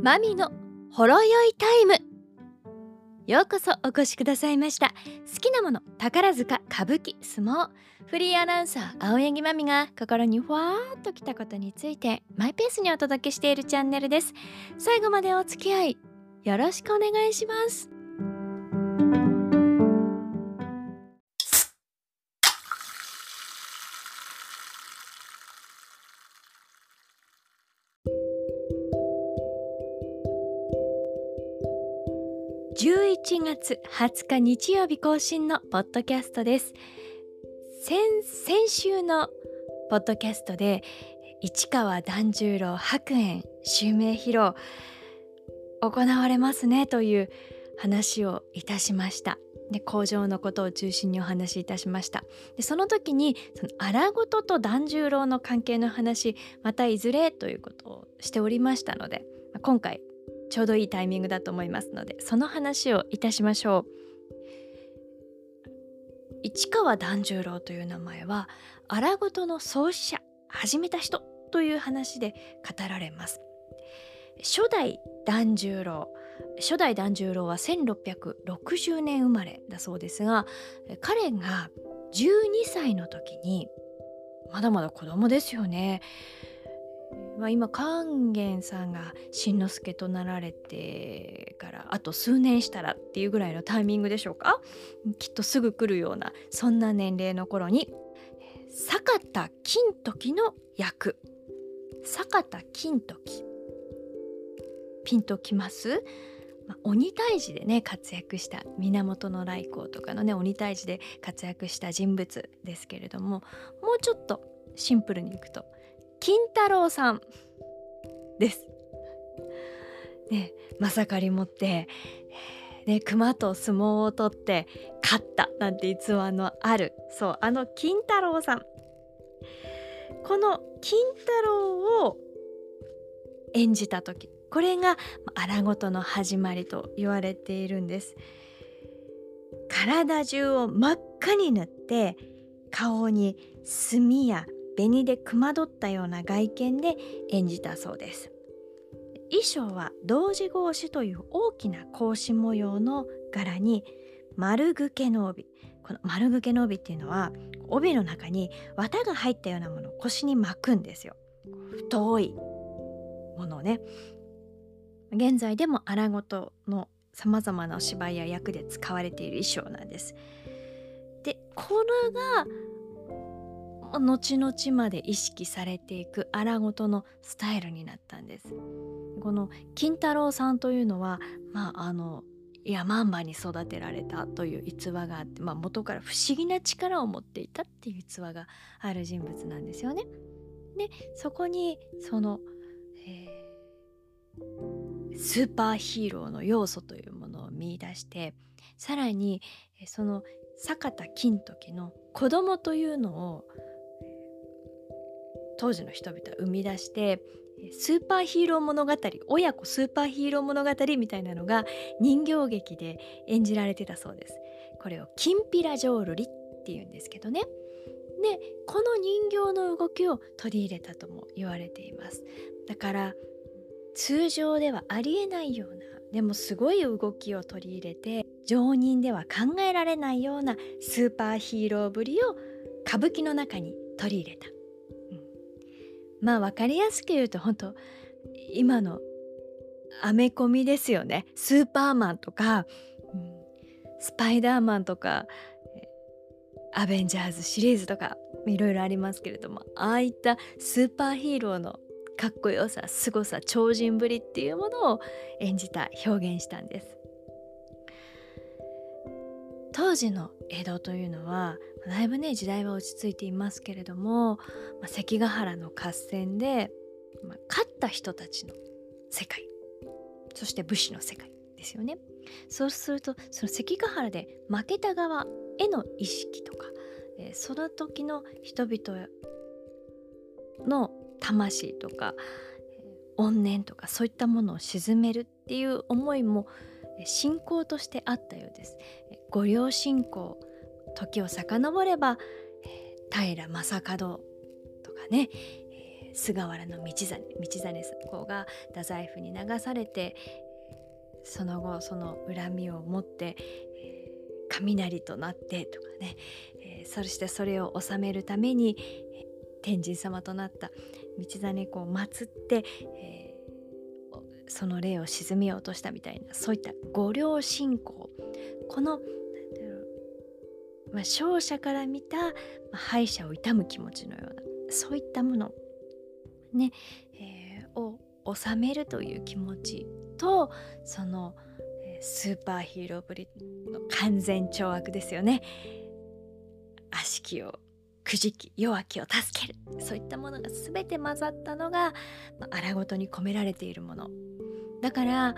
マミのほろ酔いタイム。ようこそお越しくださいました。好きなもの宝塚歌舞伎相撲。フリーアナウンサー青柳まみが心にふわーっときたことについてマイペースにお届けしているチャンネルです。最後までお付き合いよろしくお願いします。月20日日曜日更新のポッドキャストです。先先週のポッドキャストで市川團十郎白猿襲名披露行われますねという話をいたしました。で工場のことを中心にお話しいたしました。でその時にその荒事と團十郎の関係の話またいずれということをしておりましたので今回ちょうどいいタイミングだと思いますのでその話をいたしましょう。市川團十郎という名前は荒事の創始者始めた人という話で語られます。初代團十郎初代團十郎は1660年生まれだそうですが彼が12歳の時にまだまだ子供ですよね。まあ、今勸玄さんが新之助となられてからあと数年したらっていうぐらいのタイミングでしょうか？きっとすぐ来るようなそんな年齢の頃に坂田金時の役。坂田金時。ピンときます？ま、鬼退治でね活躍した源頼光とかのね鬼退治で活躍した人物ですけれどももうちょっとシンプルにいくと金太郎さんです。ね、まさかり持って、ね、熊と相撲を取って勝ったなんて逸話のあるそうあの金太郎さんこの金太郎を演じた時これが荒事の始まりと言われているんです体中を真っ赤に塗って顔に墨や紅でくまどったような外見で演じたそうです。衣装は同時格子という大きな格子模様の柄に丸ぐけの帯。この丸ぐけの帯っていうのは帯の中に綿が入ったようなものを腰に巻くんですよ。太いものね。現在でも荒事のさまざまな芝居や役で使われている衣装なんです。でこれが後々まで意識されていく荒事のスタイルになったんです。この金太郎さんというのは、まあ、あの山んばに育てられたという逸話があって、まあ、元から不思議な力を持っていたっていう逸話がある人物なんですよね。でそこにその、えー、スーパーヒーローの要素というものを見いだしてさらにその坂田金時の子供というのを当時の人々は生み出してスーパーヒーロー物語親子スーパーヒーロー物語みたいなのが人形劇で演じられてたそうです。これをきんぴら浄瑠璃っていうんですけどね。でこの人形の動きを取り入れたとも言われています。だから通常ではありえないようなでもすごい動きを取り入れて常人では考えられないようなスーパーヒーローぶりを歌舞伎の中に取り入れた。まあ分かりやすく言うと本当今のアメコミですよね。スーパーマンとか、うん、スパイダーマンとかアベンジャーズシリーズとかいろいろありますけれどもああいったスーパーヒーローのかっこよさ凄さ超人ぶりっていうものを演じた表現したんです。当時の江戸というのはだいぶね時代は落ち着いていますけれども、まあ、関ヶ原の合戦で、まあ、勝った人たちの世界そして武士の世界ですよね。そうするとその関ヶ原で負けた側への意識とか、えー、その時の人々の魂とか、えー、怨念とかそういったものを鎮めるっていう思いも信仰としてあったようです。御陵信仰時を遡れば、えー、平将門とかね、えー、菅原道真道真公が太宰府に流されてその後その恨みを持って、えー、雷となってとかね、えー、そしてそれを収めるために天神様となった道真公を祀って、えー、その霊を鎮めようとしたみたいなそういった御陵信仰このま、勝者から見た、まあ、敗者を悼む気持ちのようなそういったもの、ねえー、を収めるという気持ちとその、え、スーパーヒーローぶりの完全懲悪ですよね。悪しきをくじき弱きを助ける。そういったものが全て混ざったのが、まあ、荒ごとに込められているもの。だから、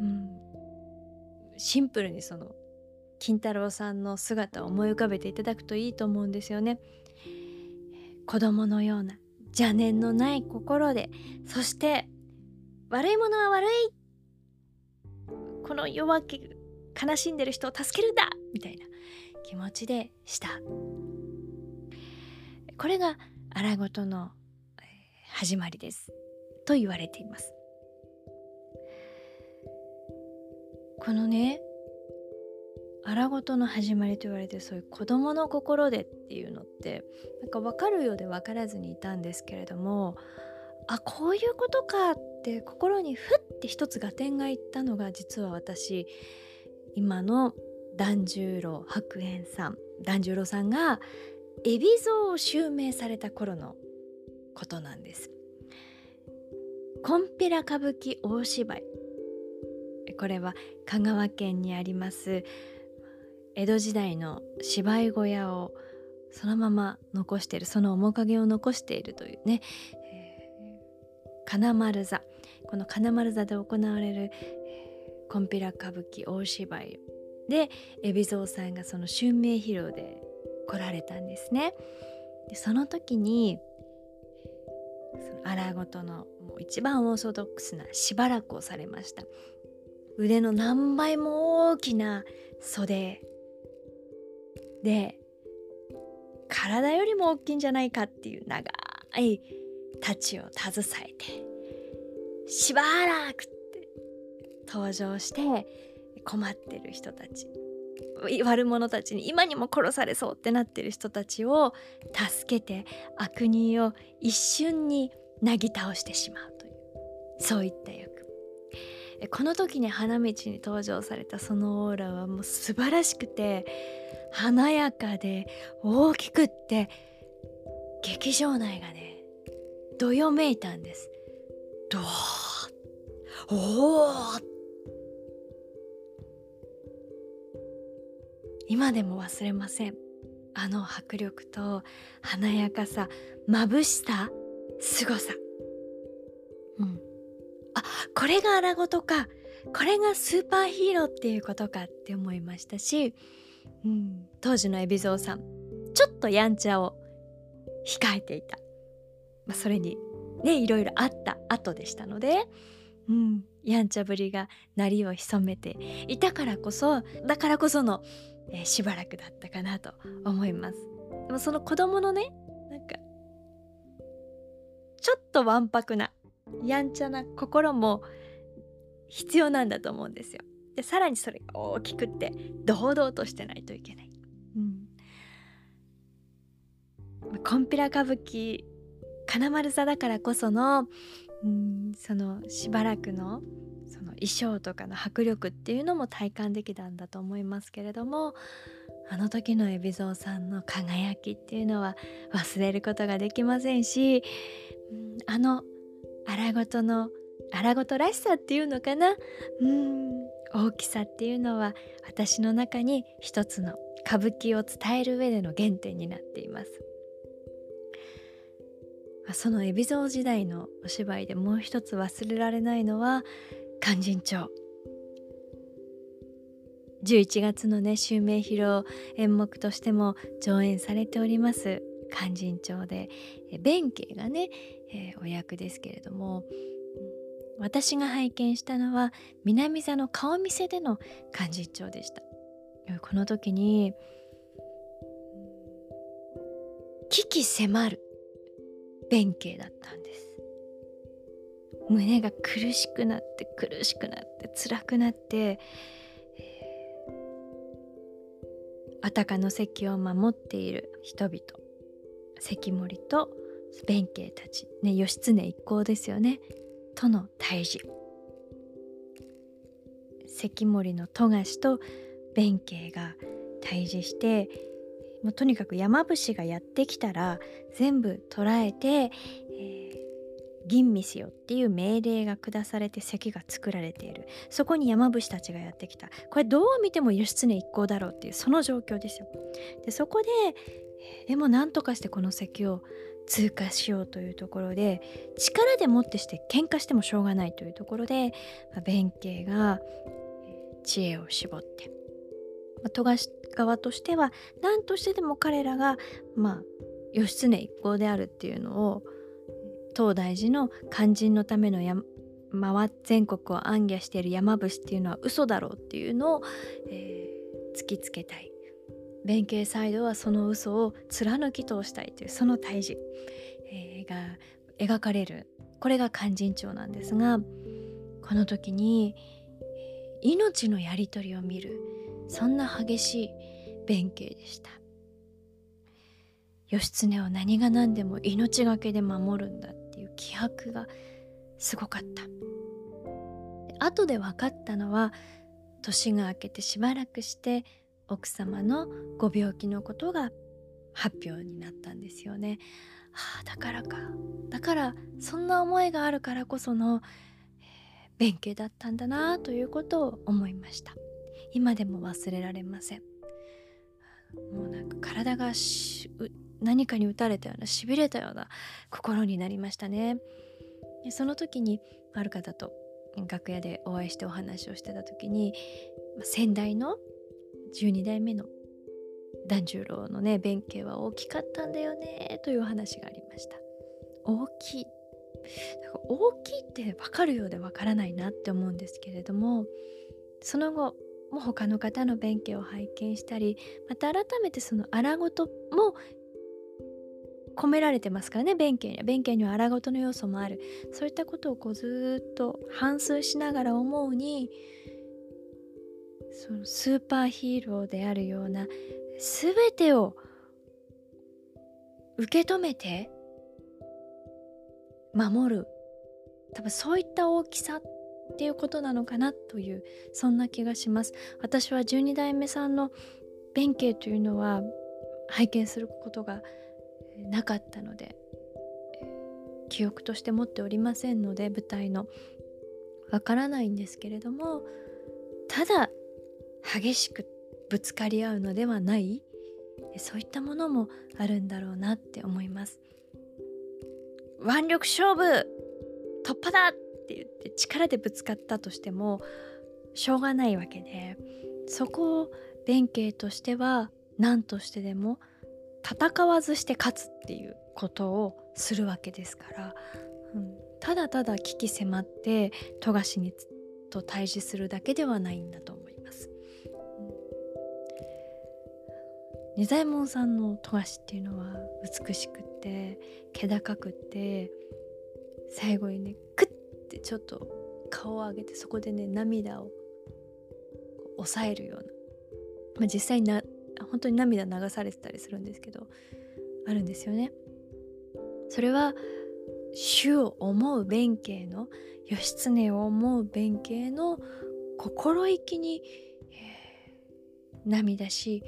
うん、シンプルにその金太郎さんの姿を思い浮かべていただくといいと思うんですよね。子供のような邪念のない心でそして悪いものは悪い。この弱気悲しんでる人を助けるんだ。みたいな気持ちでした。これが荒ごとの始まりです。と言われています。このね荒ごとの始まりと言われてそういう子供の心でっていうのってなんか分かるようで分からずにいたんですけれどもあこういうことかって心にふって一つ合点がいったのが実は私今の團十郎白猿さん團十郎さんが海老蔵を襲名された頃のことなんです。コンピラ歌舞伎大芝居これは香川県にあります江戸時代の芝居小屋をそのまま残しているその面影を残しているというね、えー、金丸座この金丸座で行われる、えー、コンピラ歌舞伎大芝居で海老蔵さんがその襲名披露で来られたんですね。でその時にその荒ごとのもう一番オーソドックスなしばらくをされました腕の何倍も大きな袖。で体よりも大きいんじゃないかっていう長い太刀を携えてしばらくって登場して困ってる人たち悪者たちに今にも殺されそうってなってる人たちを助けて悪人を一瞬になぎ倒してしまうというそういった役。この時に花道に登場されたそのオーラはもう素晴らしくて華やかで大きくって劇場内がねどよめいたんです。ドーおお今でも忘れません。あの迫力と華やかさ眩しさ凄さ。うん。あこれが荒事かこれがスーパーヒーローっていうことかって思いましたしうん、当時の海老蔵さんちょっとやんちゃを控えていた、まあ、それにねいろいろあった後でしたので、うん、やんちゃぶりが鳴りを潜めていたからこそだからこその、えー、しばらくだったかなと思います。でもその子供のねなんかちょっとわんぱくなやんちゃな心も必要なんだと思うんですよでさらにそれが大きくって堂々としてないといけない。うん、コンピラ歌舞伎金丸座だからこその、うん、そのしばらくのその衣装とかの迫力っていうのも体感できたんだと思いますけれどもあの時の海老蔵さんの輝きっていうのは忘れることができませんし、うん、あの荒ごとの荒ごとらしさっていうのかな？うん。大きさっていうのは私の中に一つの歌舞伎を伝える上での原点になっています。その海老蔵時代のお芝居でもう一つ忘れられないのは勧進帳。11月のね襲名披露演目としても上演されております勧進帳で弁慶がね、えー、お役ですけれども。私が拝見したのは南座の顔見せでの幹事長でした。この時に危機迫る弁慶だったんです。胸が苦しくなって苦しくなって辛くなって、えー、あたかの席を守っている人々関守と弁慶たち、ね、義経一行ですよね。との対峙。関守の富樫と弁慶が対峙してもうとにかく山伏がやってきたら全部捕らえて、えー、吟味しよっていう命令が下されて席が作られている。そこに山伏たちがやってきた。これどう見ても義経一行だろうっていうその状況ですよ。でそこででも何とかしてこの席を通過しようというところで力でもってして喧嘩してもしょうがないというところで、まあ、弁慶が知恵を絞って、まあ、富樫側としては何としてでも彼らがまあ義経一行であるっていうのを東大寺の肝心のための回全国を暗夜している山伏っていうのは嘘だろうっていうのを、えー、突きつけたい。弁慶サイドはその嘘を貫き通したいというその対峙、えー、が描かれる。これが勧進帳なんですがこの時に命のやり取りを見る。そんな激しい弁慶でした。義経を何が何でも命がけで守るんだっていう気迫がすごかった。後で分かったのは年が明けてしばらくして奥様のご病気のことが発表になったんですよね。はあ、だからか。だからそんな思いがあるからこその、えー、弁慶だったんだなということを思いました。今でも忘れられません。もうなんか体が何かに打たれたようなしびれたような心になりましたね。でその時にある方と楽屋でお会いしてお話をしてた時に先代の12代目の團十郎のね弁慶は大きかったんだよねという話がありました。大きい。だか大きいって分かるようで分からないなって思うんですけれどもその後も他の方の弁慶を拝見したりまた改めてその荒事も込められてますからね弁慶には。弁慶には荒事の要素もある。そういったことをこうずっと反芻しながら思うにそのスーパーヒーローであるような全てを受け止めて守る。多分そういった大きさっていうことなのかなというそんな気がします。私は十二代目さんの弁慶というのは拝見することがなかったので記憶として持っておりませんので舞台の。わからないんですけれどもただ激しくぶつかり合うのではない。そういったものもあるんだろうなって思います。腕力勝負突破だって言って力でぶつかったとしてもしょうがないわけでそこを弁慶としては何としてでも戦わずして勝つっていうことをするわけですから、うん、ただただ危機迫って富樫にと対峙するだけではないんだと仁左衛門さんの富樫っていうのは美しくて気高くて最後にねクッてちょっと顔を上げてそこでね涙を抑えるような、まあ、実際な本当に涙流されてたりするんですけどあるんですよね。それは主を思う弁慶の義経を思う弁慶の心意気に、えー、涙し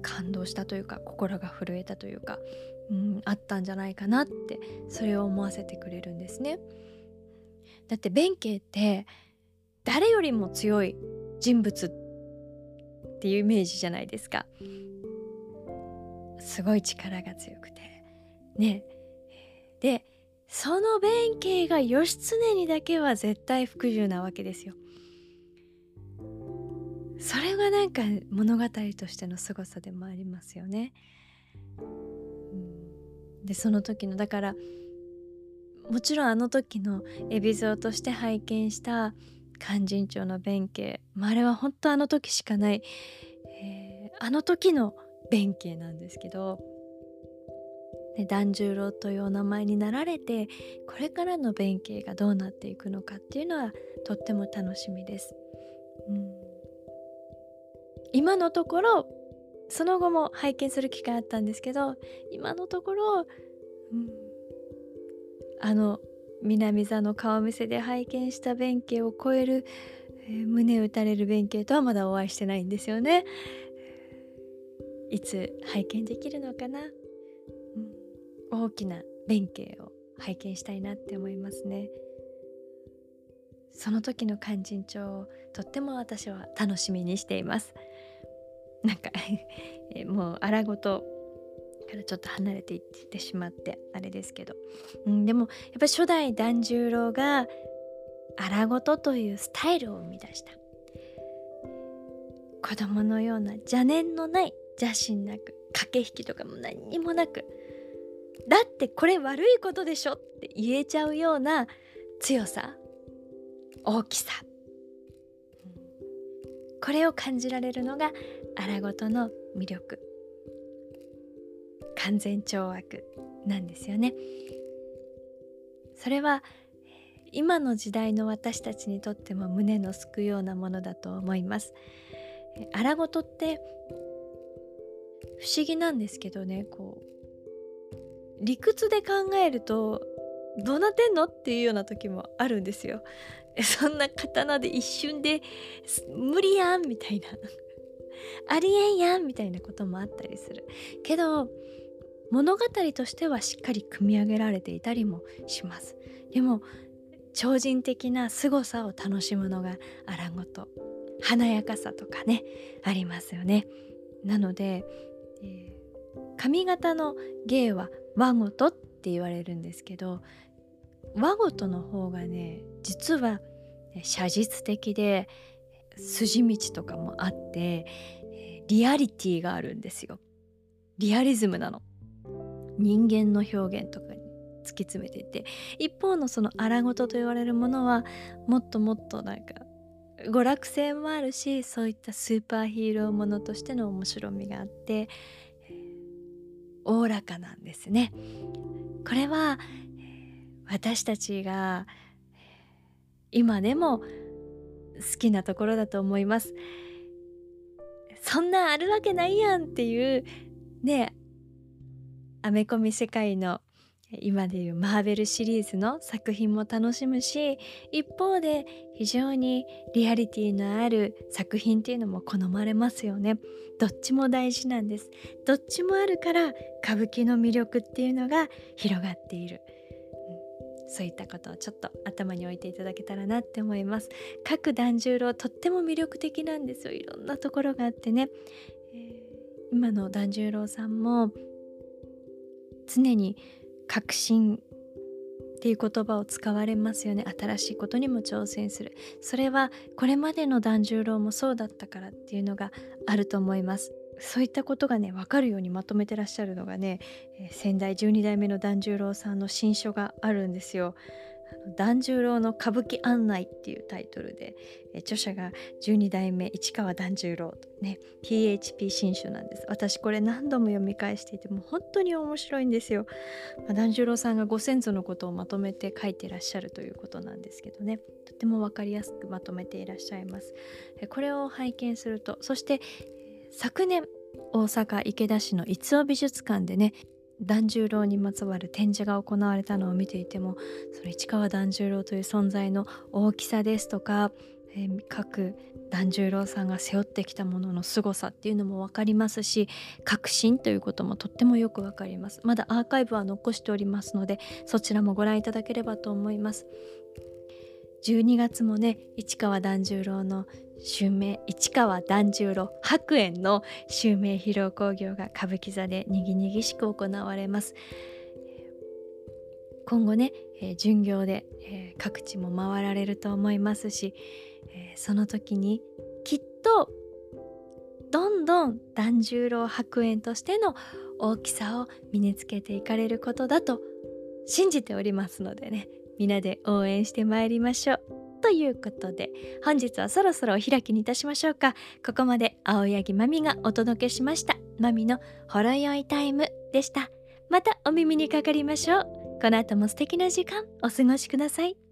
感動したというか心が震えたというか、うん、あったんじゃないかなってそれを思わせてくれるんですね。だって弁慶って誰よりも強い人物っていうイメージじゃないですか。すごい力が強くてねでその弁慶が義経にだけは絶対服従なわけですよ。それがなんか物語としての凄さでもありますよね。でその時のだからもちろんあの時の海老蔵として拝見した勧進帳の弁慶、まあ、あれは本当あの時しかない、えー、あの時の弁慶なんですけどね、團十郎というお名前になられてこれからの弁慶がどうなっていくのかっていうのはとっても楽しみです。うん、今のところその後も拝見する機会あったんですけど今のところ、うん、あの南座の顔見せで拝見した弁慶を超える、えー、胸打たれる弁慶とはまだお会いしてないんですよね。いつ拝見できるのかな、うん、大きな弁慶を拝見したいなって思いますね。その時の勧進帳をとっても私は楽しみにしています。なんかもう荒ごとからちょっと離れていってしまってあれですけど、うん、でもやっぱ初代團十郎が荒ごとというスタイルを生み出した。子供のような邪念のない邪心なく駆け引きとかも何にもなくだってこれ悪いことでしょって言えちゃうような強さ大きさ、これを感じられるのが荒ごとの魅力。完全懲悪なんですよね。それは今の時代の私たちにとっても胸のすくようなものだと思います。荒ごとって不思議なんですけどねこう理屈で考えるとどうなってんのっていうような時もあるんですよ。そんな刀で一瞬で無理やんみたいな。ありえんやんみたいなこともあったりする。けど物語としてはしっかり組み上げられていたりもします。でも超人的な凄さを楽しむのが荒ごと。華やかさとかねありますよね。なので、えー、髪型の芸は和ごとって言われるんですけど和ごとの方がね実は写実的で筋道とかもあってリアリティがあるんですよ。リアリズムなの。人間の表現とかに突き詰めていて。一方のその荒事と言われるものはもっともっとなんか娯楽性もあるしそういったスーパーヒーローものとしての面白みがあっておおらかなんですね。これは私たちが今でも好きなところだと思います。そんなあるわけないやんっていうねアメコミ世界の今でいうマーベルシリーズの作品も楽しむし一方で非常にリアリティのある作品っていうのも好まれますよね。どっちも大事なんです。どっちもあるから歌舞伎の魅力っていうのが広がっている。そういったことをちょっと頭に置いていただけたらなって思います。各團十郎とっても魅力的なんですよ。いろんなところがあってね、えー、今の團十郎さんも常に革新っていう言葉を使われますよね。新しいことにも挑戦する。それはこれまでの團十郎もそうだったからっていうのがあると思います。そういったことがね分かるようにまとめてらっしゃるのがね、えー、先代12代目の團十郎さんの新書があるんですよ。團十郎の歌舞伎案内っていうタイトルで、え著者が12代目市川團十郎とね PHP 新書なんです。私これ何度も読み返していてもう本当に面白いんですよ、まあ、團十郎さんがご先祖のことをまとめて書いてらっしゃるということなんですけどね。とても分かりやすくまとめていらっしゃいます。これを拝見するとそして昨年大阪池田市の逸尾美術館でね團十郎にまつわる展示が行われたのを見ていてもその市川團十郎という存在の大きさですとか、えー、各團十郎さんが背負ってきたものの凄さっていうのも分かりますし革新ということもとってもよく分かります。まだアーカイブは残しておりますのでそちらもご覧いただければと思います。12月もね市川團十郎の襲名市川團十郎白猿の襲名披露興行が歌舞伎座でにぎにぎしく行われます今後ね、えー、巡業で、えー、各地も回られると思いますし、えー、その時にきっとどんどん團十郎白猿としての大きさを身につけていかれることだと信じておりますのでね皆で応援してまいりましょう。ということで本日はそろそろお開きにいたしましょうか。ここまで青柳まみがお届けしました。まみのほろ酔いタイムでした。またお耳にかかりましょう。この後も素敵な時間お過ごしください。